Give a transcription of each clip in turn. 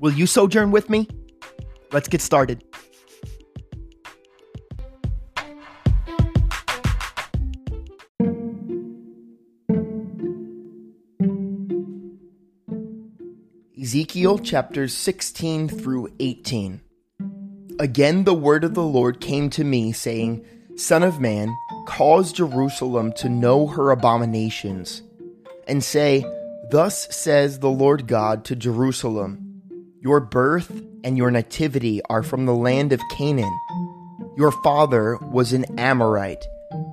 Will you sojourn with me? Let's get started. Ezekiel chapters 16 through 18. Again, the word of the Lord came to me, saying, Son of man, cause Jerusalem to know her abominations, and say, Thus says the Lord God to Jerusalem Your birth and your nativity are from the land of Canaan. Your father was an Amorite,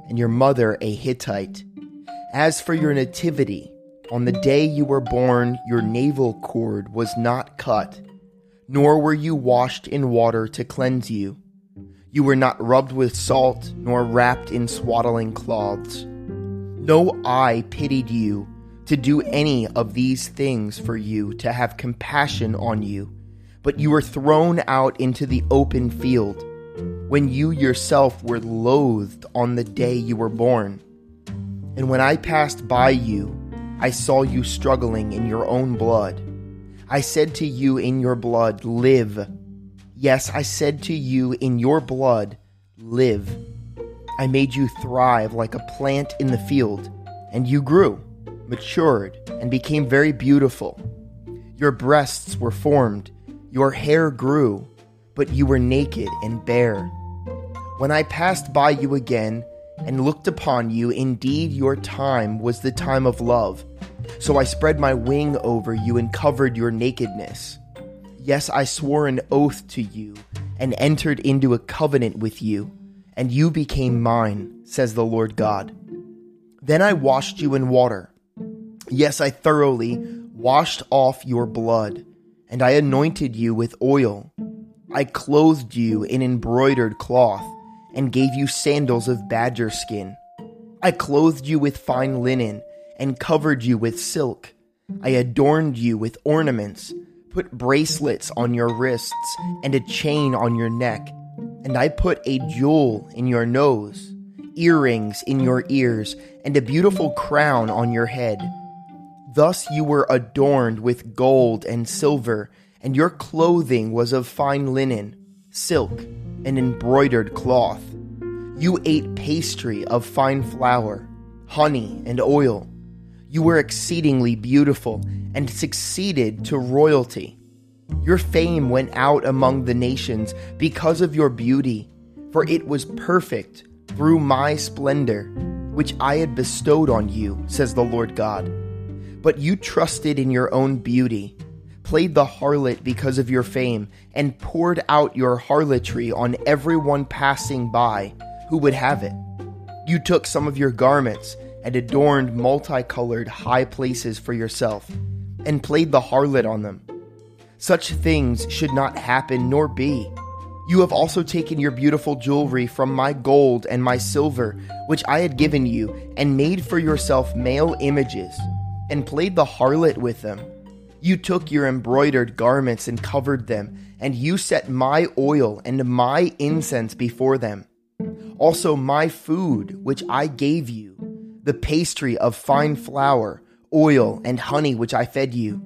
and your mother a Hittite. As for your nativity, on the day you were born, your navel cord was not cut, nor were you washed in water to cleanse you. You were not rubbed with salt, nor wrapped in swaddling cloths. No eye pitied you to do any of these things for you, to have compassion on you, but you were thrown out into the open field, when you yourself were loathed on the day you were born. And when I passed by you, I saw you struggling in your own blood. I said to you in your blood, Live. Yes, I said to you in your blood, Live. I made you thrive like a plant in the field, and you grew, matured, and became very beautiful. Your breasts were formed, your hair grew, but you were naked and bare. When I passed by you again, and looked upon you. Indeed, your time was the time of love. So I spread my wing over you and covered your nakedness. Yes, I swore an oath to you and entered into a covenant with you, and you became mine, says the Lord God. Then I washed you in water. Yes, I thoroughly washed off your blood, and I anointed you with oil. I clothed you in embroidered cloth and gave you sandals of badger skin. I clothed you with fine linen and covered you with silk. I adorned you with ornaments, put bracelets on your wrists and a chain on your neck, and I put a jewel in your nose, earrings in your ears, and a beautiful crown on your head. Thus you were adorned with gold and silver, and your clothing was of fine linen, silk, and embroidered cloth. You ate pastry of fine flour, honey, and oil. You were exceedingly beautiful and succeeded to royalty. Your fame went out among the nations because of your beauty, for it was perfect through my splendor, which I had bestowed on you, says the Lord God. But you trusted in your own beauty played the harlot because of your fame, and poured out your harlotry on everyone passing by who would have it. You took some of your garments and adorned multicolored high places for yourself, and played the harlot on them. Such things should not happen nor be. You have also taken your beautiful jewelry from my gold and my silver, which I had given you, and made for yourself male images, and played the harlot with them. You took your embroidered garments and covered them, and you set my oil and my incense before them. Also, my food, which I gave you, the pastry of fine flour, oil, and honey, which I fed you.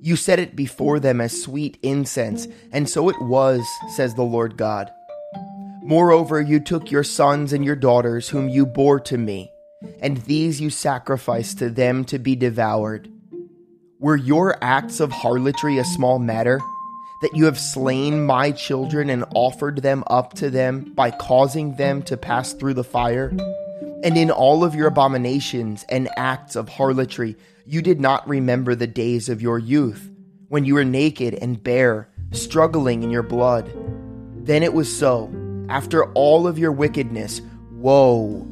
You set it before them as sweet incense, and so it was, says the Lord God. Moreover, you took your sons and your daughters, whom you bore to me, and these you sacrificed to them to be devoured. Were your acts of harlotry a small matter? That you have slain my children and offered them up to them by causing them to pass through the fire? And in all of your abominations and acts of harlotry, you did not remember the days of your youth, when you were naked and bare, struggling in your blood. Then it was so. After all of your wickedness, woe,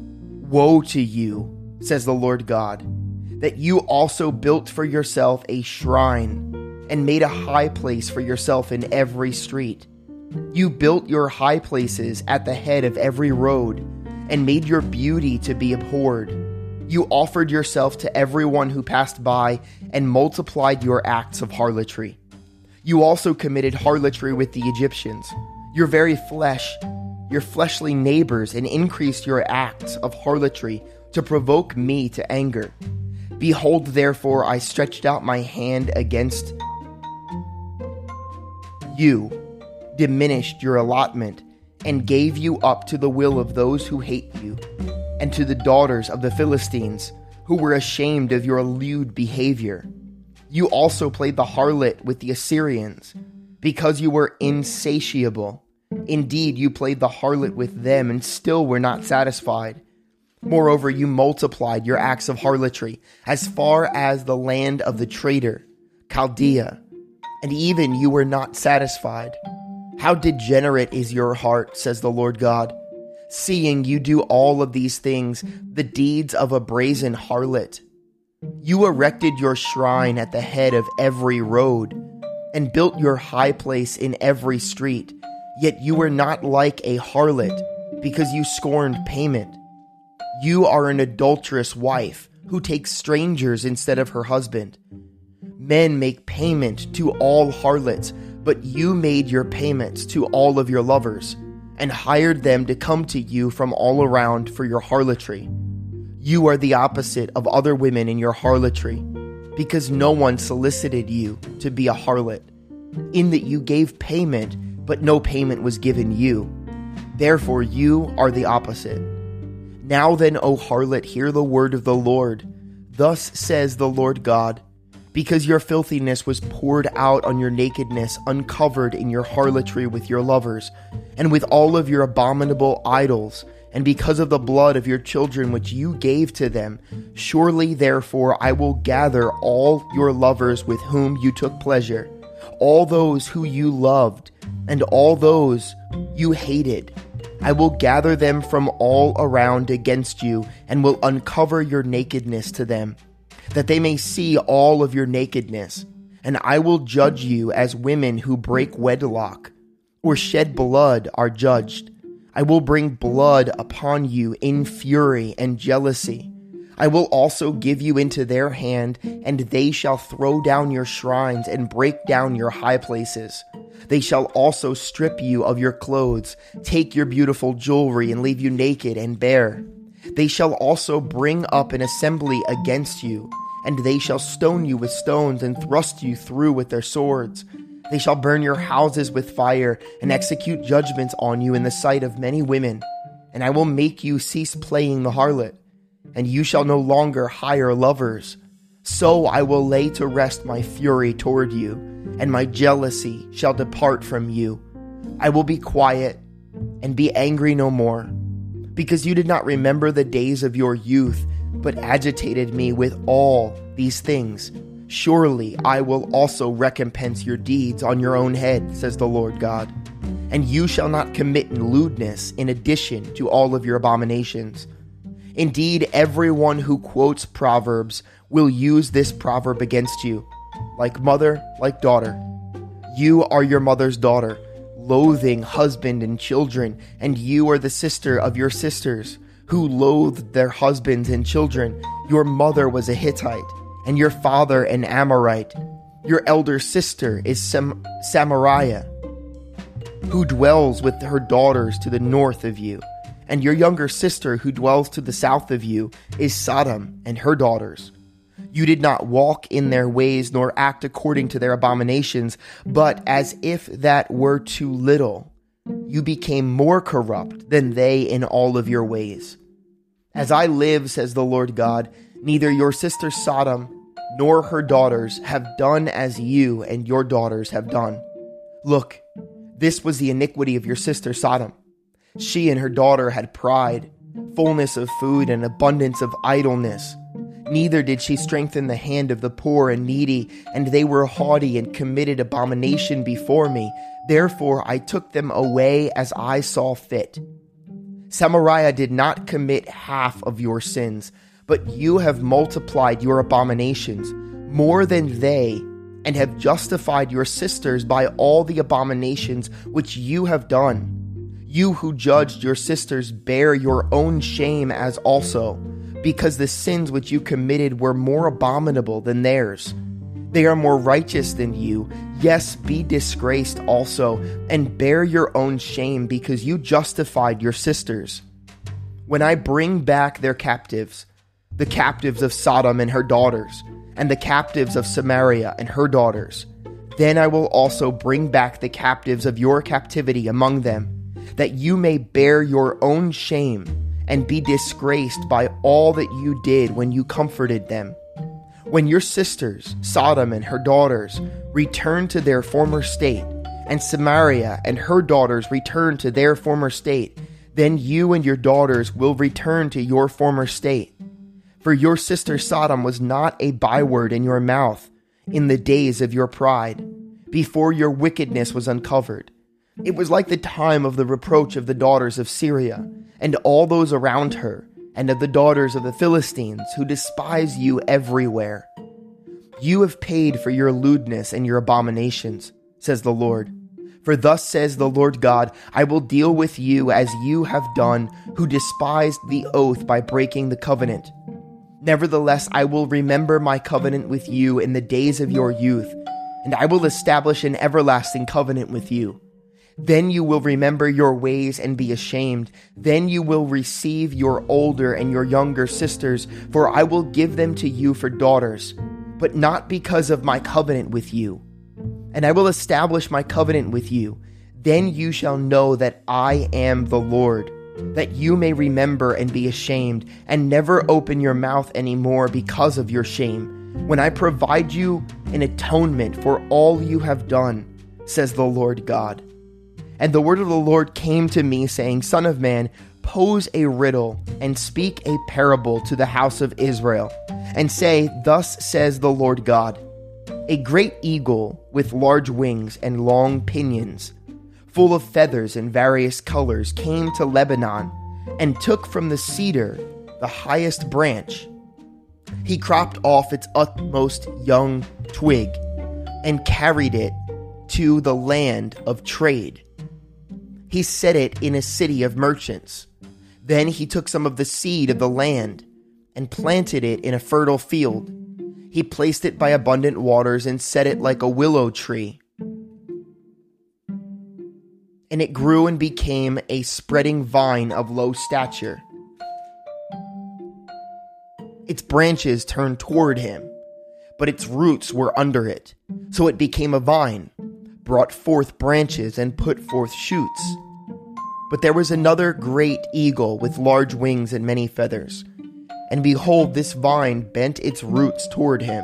woe to you, says the Lord God that you also built for yourself a shrine, and made a high place for yourself in every street. You built your high places at the head of every road, and made your beauty to be abhorred. You offered yourself to everyone who passed by, and multiplied your acts of harlotry. You also committed harlotry with the Egyptians, your very flesh, your fleshly neighbors, and increased your acts of harlotry to provoke me to anger. Behold, therefore, I stretched out my hand against you, diminished your allotment, and gave you up to the will of those who hate you, and to the daughters of the Philistines, who were ashamed of your lewd behavior. You also played the harlot with the Assyrians, because you were insatiable. Indeed, you played the harlot with them and still were not satisfied. Moreover, you multiplied your acts of harlotry as far as the land of the traitor, Chaldea, and even you were not satisfied. How degenerate is your heart, says the Lord God, seeing you do all of these things, the deeds of a brazen harlot. You erected your shrine at the head of every road, and built your high place in every street, yet you were not like a harlot, because you scorned payment. You are an adulterous wife who takes strangers instead of her husband. Men make payment to all harlots, but you made your payments to all of your lovers, and hired them to come to you from all around for your harlotry. You are the opposite of other women in your harlotry, because no one solicited you to be a harlot, in that you gave payment, but no payment was given you. Therefore, you are the opposite. Now then, O harlot, hear the word of the Lord. Thus says the Lord God Because your filthiness was poured out on your nakedness, uncovered in your harlotry with your lovers, and with all of your abominable idols, and because of the blood of your children which you gave to them, surely therefore I will gather all your lovers with whom you took pleasure, all those who you loved, and all those you hated I will gather them from all around against you, and will uncover your nakedness to them, that they may see all of your nakedness. And I will judge you as women who break wedlock, or shed blood are judged. I will bring blood upon you in fury and jealousy. I will also give you into their hand, and they shall throw down your shrines and break down your high places. They shall also strip you of your clothes, take your beautiful jewelry, and leave you naked and bare. They shall also bring up an assembly against you, and they shall stone you with stones and thrust you through with their swords. They shall burn your houses with fire and execute judgments on you in the sight of many women. And I will make you cease playing the harlot, and you shall no longer hire lovers. So I will lay to rest my fury toward you and my jealousy shall depart from you. I will be quiet and be angry no more, because you did not remember the days of your youth, but agitated me with all these things. Surely I will also recompense your deeds on your own head, says the Lord God. And you shall not commit lewdness in addition to all of your abominations. Indeed, everyone who quotes Proverbs will use this proverb against you like mother, like daughter. You are your mother's daughter, loathing husband and children, and you are the sister of your sisters, who loathed their husbands and children. Your mother was a Hittite, and your father an Amorite. Your elder sister is Sam- Samaria, who dwells with her daughters to the north of you. And your younger sister, who dwells to the south of you, is Sodom and her daughters. You did not walk in their ways, nor act according to their abominations, but as if that were too little, you became more corrupt than they in all of your ways. As I live, says the Lord God, neither your sister Sodom nor her daughters have done as you and your daughters have done. Look, this was the iniquity of your sister Sodom. She and her daughter had pride, fullness of food, and abundance of idleness Neither did she strengthen the hand of the poor and needy, and they were haughty and committed abomination before me. Therefore I took them away as I saw fit. Samaria did not commit half of your sins, but you have multiplied your abominations more than they, and have justified your sisters by all the abominations which you have done. You who judged your sisters bear your own shame as also, because the sins which you committed were more abominable than theirs. They are more righteous than you. Yes, be disgraced also, and bear your own shame because you justified your sisters. When I bring back their captives, the captives of Sodom and her daughters, and the captives of Samaria and her daughters, then I will also bring back the captives of your captivity among them, that you may bear your own shame and be disgraced by all that you did when you comforted them. When your sisters, Sodom and her daughters, return to their former state, and Samaria and her daughters return to their former state, then you and your daughters will return to your former state. For your sister Sodom was not a byword in your mouth in the days of your pride, before your wickedness was uncovered. It was like the time of the reproach of the daughters of Syria, and all those around her and of the daughters of the Philistines, who despise you everywhere. You have paid for your lewdness and your abominations, says the Lord. For thus says the Lord God, I will deal with you as you have done, who despised the oath by breaking the covenant. Nevertheless, I will remember my covenant with you in the days of your youth, and I will establish an everlasting covenant with you then you will remember your ways and be ashamed. Then you will receive your older and your younger sisters, for I will give them to you for daughters, but not because of my covenant with you. And I will establish my covenant with you. Then you shall know that I am the Lord, that you may remember and be ashamed, and never open your mouth any more because of your shame, when I provide you an atonement for all you have done, says the Lord God. And the word of the Lord came to me, saying, Son of man, pose a riddle and speak a parable to the house of Israel, and say, Thus says the Lord God A great eagle with large wings and long pinions, full of feathers and various colors, came to Lebanon and took from the cedar the highest branch. He cropped off its utmost young twig and carried it to the land of trade he set it in a city of merchants. Then he took some of the seed of the land and planted it in a fertile field. He placed it by abundant waters and set it like a willow tree. And it grew and became a spreading vine of low stature. Its branches turned toward him, but its roots were under it. So it became a vine brought forth branches and put forth shoots. But there was another great eagle with large wings and many feathers. And behold, this vine bent its roots toward him,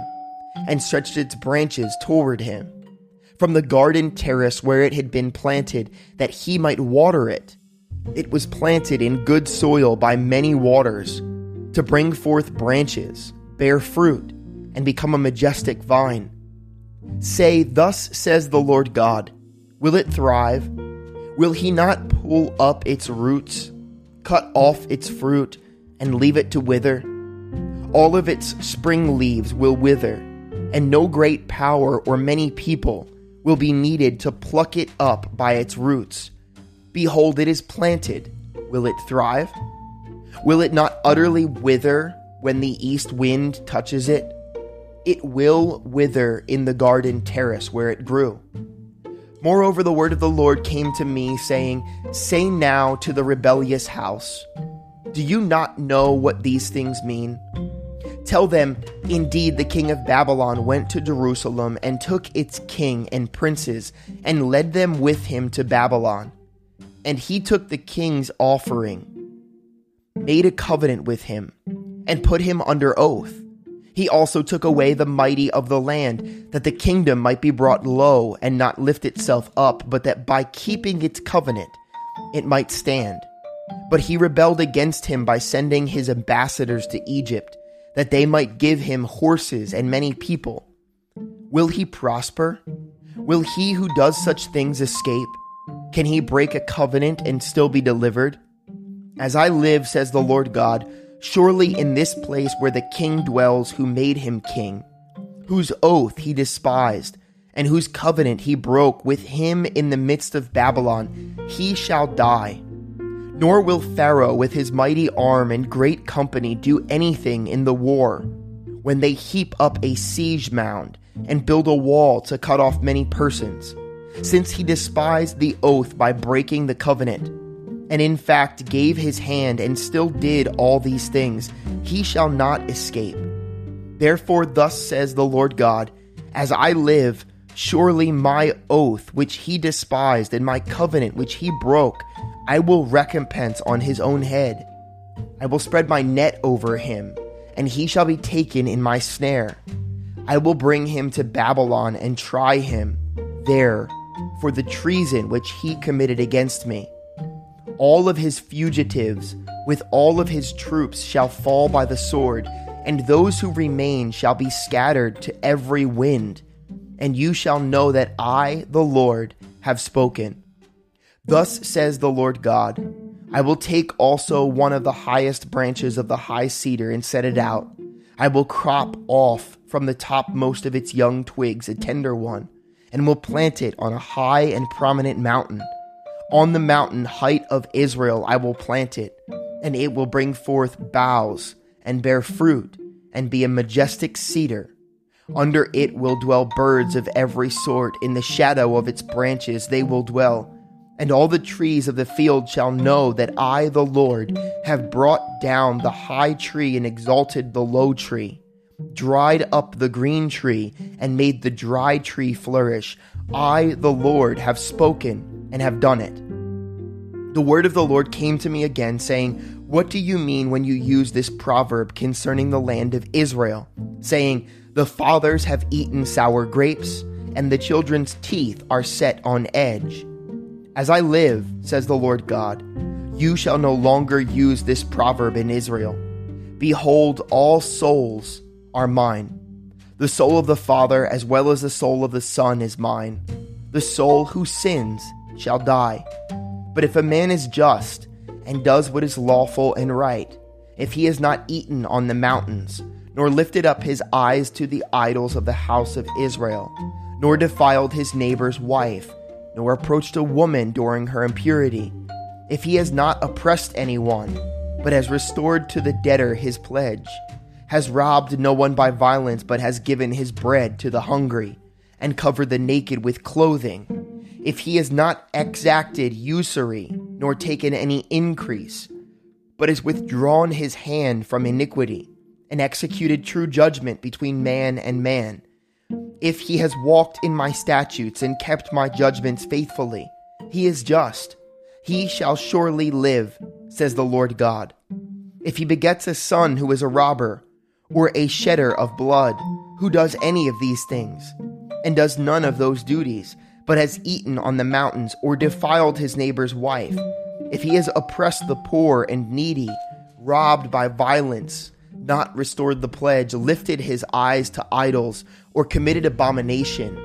and stretched its branches toward him, from the garden terrace where it had been planted, that he might water it. It was planted in good soil by many waters, to bring forth branches, bear fruit, and become a majestic vine. Say, Thus says the Lord God Will it thrive? Will he not pull up its roots, cut off its fruit, and leave it to wither? All of its spring leaves will wither, and no great power or many people will be needed to pluck it up by its roots. Behold, it is planted. Will it thrive? Will it not utterly wither when the east wind touches it? It will wither in the garden terrace where it grew. Moreover, the word of the Lord came to me, saying, Say now to the rebellious house, Do you not know what these things mean? Tell them, Indeed, the king of Babylon went to Jerusalem and took its king and princes and led them with him to Babylon. And he took the king's offering, made a covenant with him, and put him under oath he also took away the mighty of the land, that the kingdom might be brought low and not lift itself up, but that by keeping its covenant it might stand. But he rebelled against him by sending his ambassadors to Egypt, that they might give him horses and many people. Will he prosper? Will he who does such things escape? Can he break a covenant and still be delivered? As I live, says the Lord God, Surely in this place where the king dwells who made him king, whose oath he despised, and whose covenant he broke with him in the midst of Babylon, he shall die. Nor will Pharaoh with his mighty arm and great company do anything in the war, when they heap up a siege mound and build a wall to cut off many persons, since he despised the oath by breaking the covenant, and in fact gave his hand and still did all these things, he shall not escape. Therefore, thus says the Lord God, As I live, surely my oath which he despised and my covenant which he broke, I will recompense on his own head. I will spread my net over him, and he shall be taken in my snare. I will bring him to Babylon and try him there for the treason which he committed against me. All of his fugitives, with all of his troops, shall fall by the sword, and those who remain shall be scattered to every wind. And you shall know that I, the Lord, have spoken. Thus says the Lord God I will take also one of the highest branches of the high cedar and set it out. I will crop off from the topmost of its young twigs a tender one, and will plant it on a high and prominent mountain. On the mountain height of Israel I will plant it, and it will bring forth boughs and bear fruit, and be a majestic cedar. Under it will dwell birds of every sort, in the shadow of its branches they will dwell. And all the trees of the field shall know that I, the Lord, have brought down the high tree and exalted the low tree dried up the green tree, and made the dry tree flourish. I, the Lord, have spoken and have done it. The word of the Lord came to me again, saying, What do you mean when you use this proverb concerning the land of Israel, saying, The fathers have eaten sour grapes, and the children's teeth are set on edge? As I live, says the Lord God, you shall no longer use this proverb in Israel. Behold, all souls are mine. The soul of the Father, as well as the soul of the Son, is mine. The soul who sins shall die. But if a man is just and does what is lawful and right, if he has not eaten on the mountains, nor lifted up his eyes to the idols of the house of Israel, nor defiled his neighbor's wife, nor approached a woman during her impurity, if he has not oppressed anyone, but has restored to the debtor his pledge, has robbed no one by violence, but has given his bread to the hungry, and covered the naked with clothing, if he has not exacted usury, nor taken any increase, but has withdrawn his hand from iniquity, and executed true judgment between man and man, if he has walked in my statutes and kept my judgments faithfully, he is just. He shall surely live, says the Lord God. If he begets a son who is a robber, or a shedder of blood, who does any of these things, and does none of those duties, but has eaten on the mountains or defiled his neighbor's wife, if he has oppressed the poor and needy, robbed by violence, not restored the pledge, lifted his eyes to idols, or committed abomination,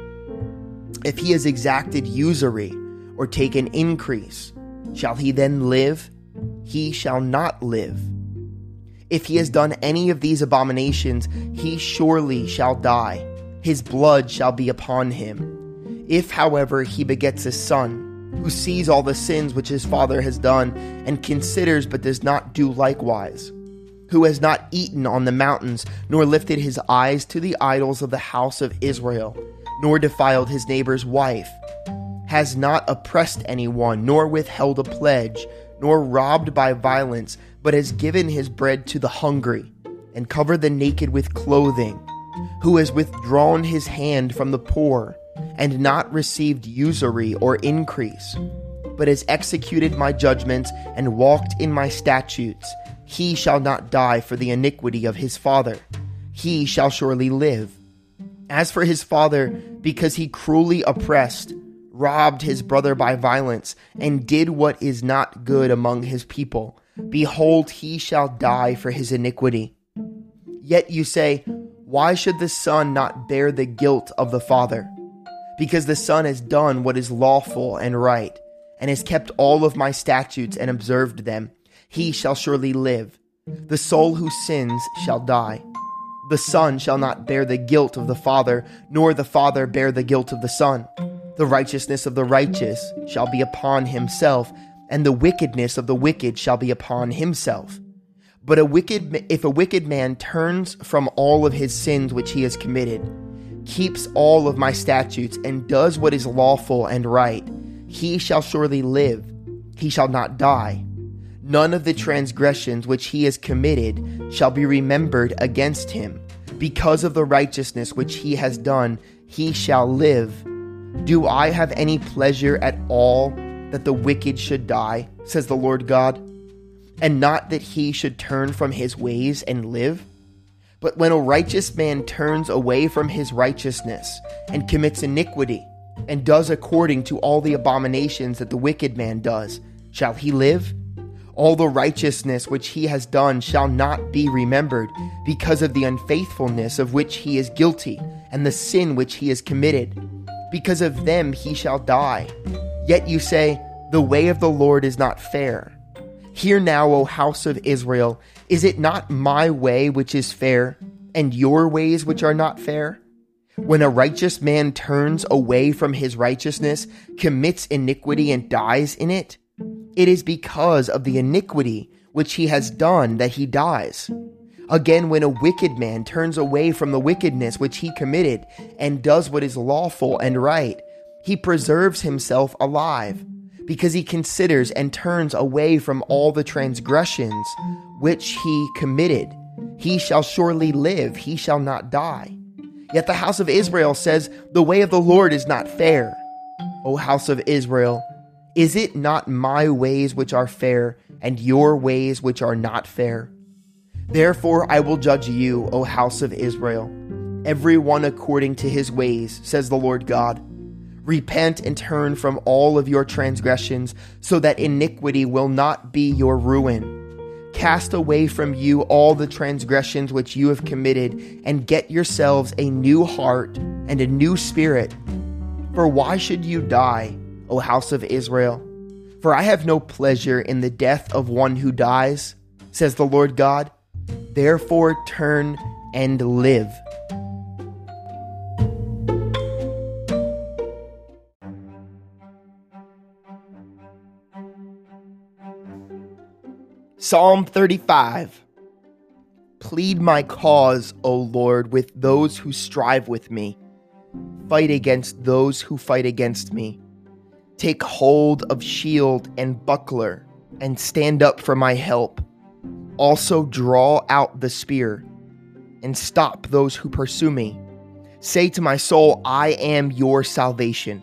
if he has exacted usury or taken increase, shall he then live? He shall not live if he has done any of these abominations, he surely shall die. His blood shall be upon him. If, however, he begets a son, who sees all the sins which his father has done, and considers but does not do likewise, who has not eaten on the mountains, nor lifted his eyes to the idols of the house of Israel, nor defiled his neighbor's wife, has not oppressed anyone, nor withheld a pledge, nor robbed by violence, but has given his bread to the hungry, and covered the naked with clothing, who has withdrawn his hand from the poor, and not received usury or increase, but has executed my judgments and walked in my statutes, he shall not die for the iniquity of his father. He shall surely live. As for his father, because he cruelly oppressed, robbed his brother by violence, and did what is not good among his people, Behold, he shall die for his iniquity. Yet you say, Why should the Son not bear the guilt of the Father? Because the Son has done what is lawful and right, and has kept all of my statutes and observed them. He shall surely live. The soul who sins shall die. The Son shall not bear the guilt of the Father, nor the Father bear the guilt of the Son. The righteousness of the righteous shall be upon himself, and the wickedness of the wicked shall be upon himself. But a wicked, if a wicked man turns from all of his sins which he has committed, keeps all of my statutes, and does what is lawful and right, he shall surely live, he shall not die. None of the transgressions which he has committed shall be remembered against him. Because of the righteousness which he has done, he shall live. Do I have any pleasure at all that the wicked should die, says the Lord God, and not that he should turn from his ways and live? But when a righteous man turns away from his righteousness and commits iniquity, and does according to all the abominations that the wicked man does, shall he live? All the righteousness which he has done shall not be remembered, because of the unfaithfulness of which he is guilty, and the sin which he has committed. Because of them he shall die. Yet you say, The way of the Lord is not fair. Hear now, O house of Israel, is it not my way which is fair, and your ways which are not fair? When a righteous man turns away from his righteousness, commits iniquity, and dies in it, it is because of the iniquity which he has done that he dies. Again, when a wicked man turns away from the wickedness which he committed and does what is lawful and right, he preserves himself alive, because he considers and turns away from all the transgressions which he committed. He shall surely live, he shall not die. Yet the house of Israel says, The way of the Lord is not fair. O house of Israel, is it not my ways which are fair, and your ways which are not fair? Therefore I will judge you, O house of Israel, every one according to his ways, says the Lord God. Repent and turn from all of your transgressions, so that iniquity will not be your ruin. Cast away from you all the transgressions which you have committed, and get yourselves a new heart and a new spirit. For why should you die? O house of Israel. For I have no pleasure in the death of one who dies, says the Lord God. Therefore turn and live. Psalm 35 Plead my cause, O Lord, with those who strive with me. Fight against those who fight against me. Take hold of shield and buckler, and stand up for my help. Also draw out the spear, and stop those who pursue me. Say to my soul, I am your salvation.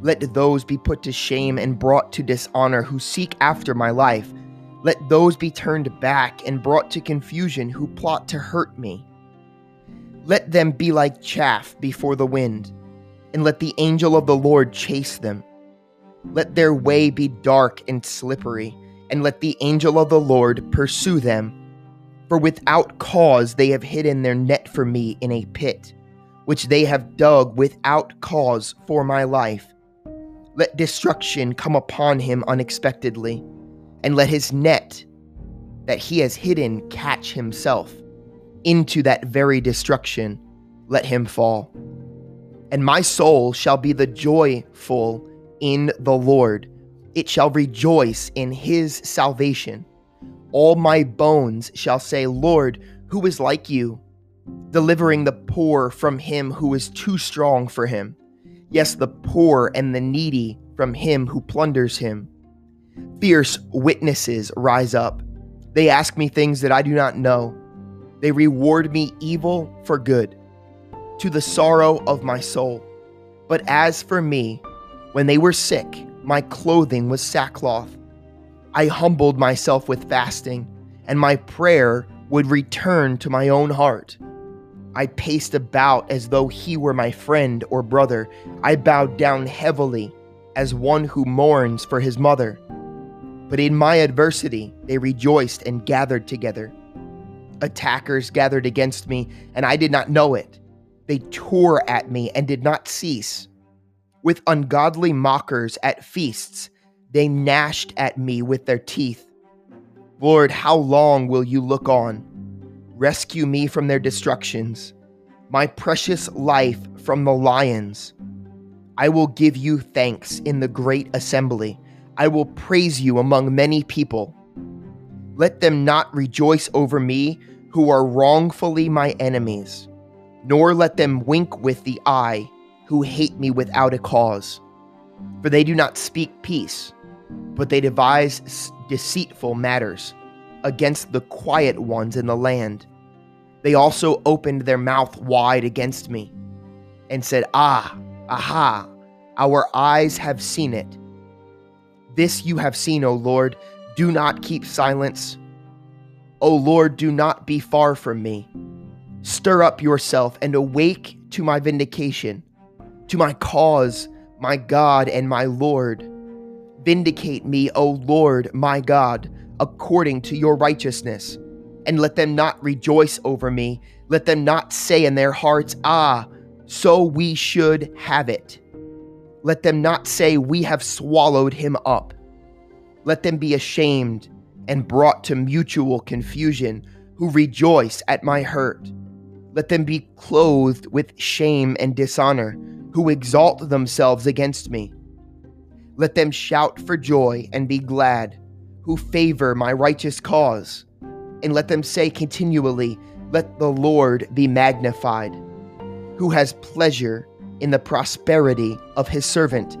Let those be put to shame and brought to dishonor who seek after my life. Let those be turned back and brought to confusion who plot to hurt me. Let them be like chaff before the wind, and let the angel of the Lord chase them. Let their way be dark and slippery, and let the angel of the Lord pursue them. For without cause they have hidden their net for me in a pit, which they have dug without cause for my life. Let destruction come upon him unexpectedly, and let his net that he has hidden catch himself. Into that very destruction let him fall. And my soul shall be the joyful in the Lord. It shall rejoice in his salvation. All my bones shall say, Lord, who is like you? Delivering the poor from him who is too strong for him. Yes, the poor and the needy from him who plunders him. Fierce witnesses rise up. They ask me things that I do not know. They reward me evil for good, to the sorrow of my soul. But as for me, when they were sick, my clothing was sackcloth. I humbled myself with fasting, and my prayer would return to my own heart. I paced about as though he were my friend or brother. I bowed down heavily as one who mourns for his mother. But in my adversity, they rejoiced and gathered together. Attackers gathered against me, and I did not know it. They tore at me and did not cease. With ungodly mockers at feasts, they gnashed at me with their teeth. Lord, how long will you look on? Rescue me from their destructions, my precious life from the lions. I will give you thanks in the great assembly. I will praise you among many people. Let them not rejoice over me who are wrongfully my enemies, nor let them wink with the eye who hate me without a cause. For they do not speak peace, but they devise deceitful matters against the quiet ones in the land. They also opened their mouth wide against me and said, Ah, aha, our eyes have seen it. This you have seen, O Lord. Do not keep silence. O Lord, do not be far from me. Stir up yourself and awake to my vindication, to my cause, my God and my Lord. Vindicate me, O Lord, my God, according to your righteousness. And let them not rejoice over me. Let them not say in their hearts, Ah, so we should have it. Let them not say, We have swallowed him up. Let them be ashamed and brought to mutual confusion, who rejoice at my hurt. Let them be clothed with shame and dishonor, who exalt themselves against me. Let them shout for joy and be glad, who favor my righteous cause. And let them say continually, Let the Lord be magnified, who has pleasure in the prosperity of his servant.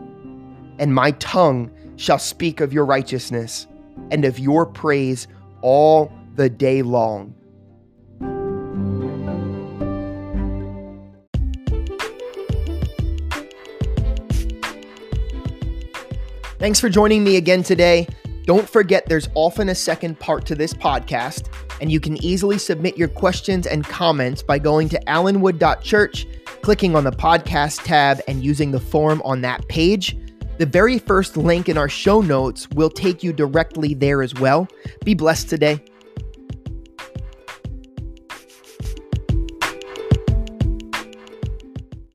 And my tongue shall speak of your righteousness and of your praise all the day long. Thanks for joining me again today. Don't forget there's often a second part to this podcast, and you can easily submit your questions and comments by going to allenwood.church, clicking on the podcast tab, and using the form on that page. The very first link in our show notes will take you directly there as well. Be blessed today.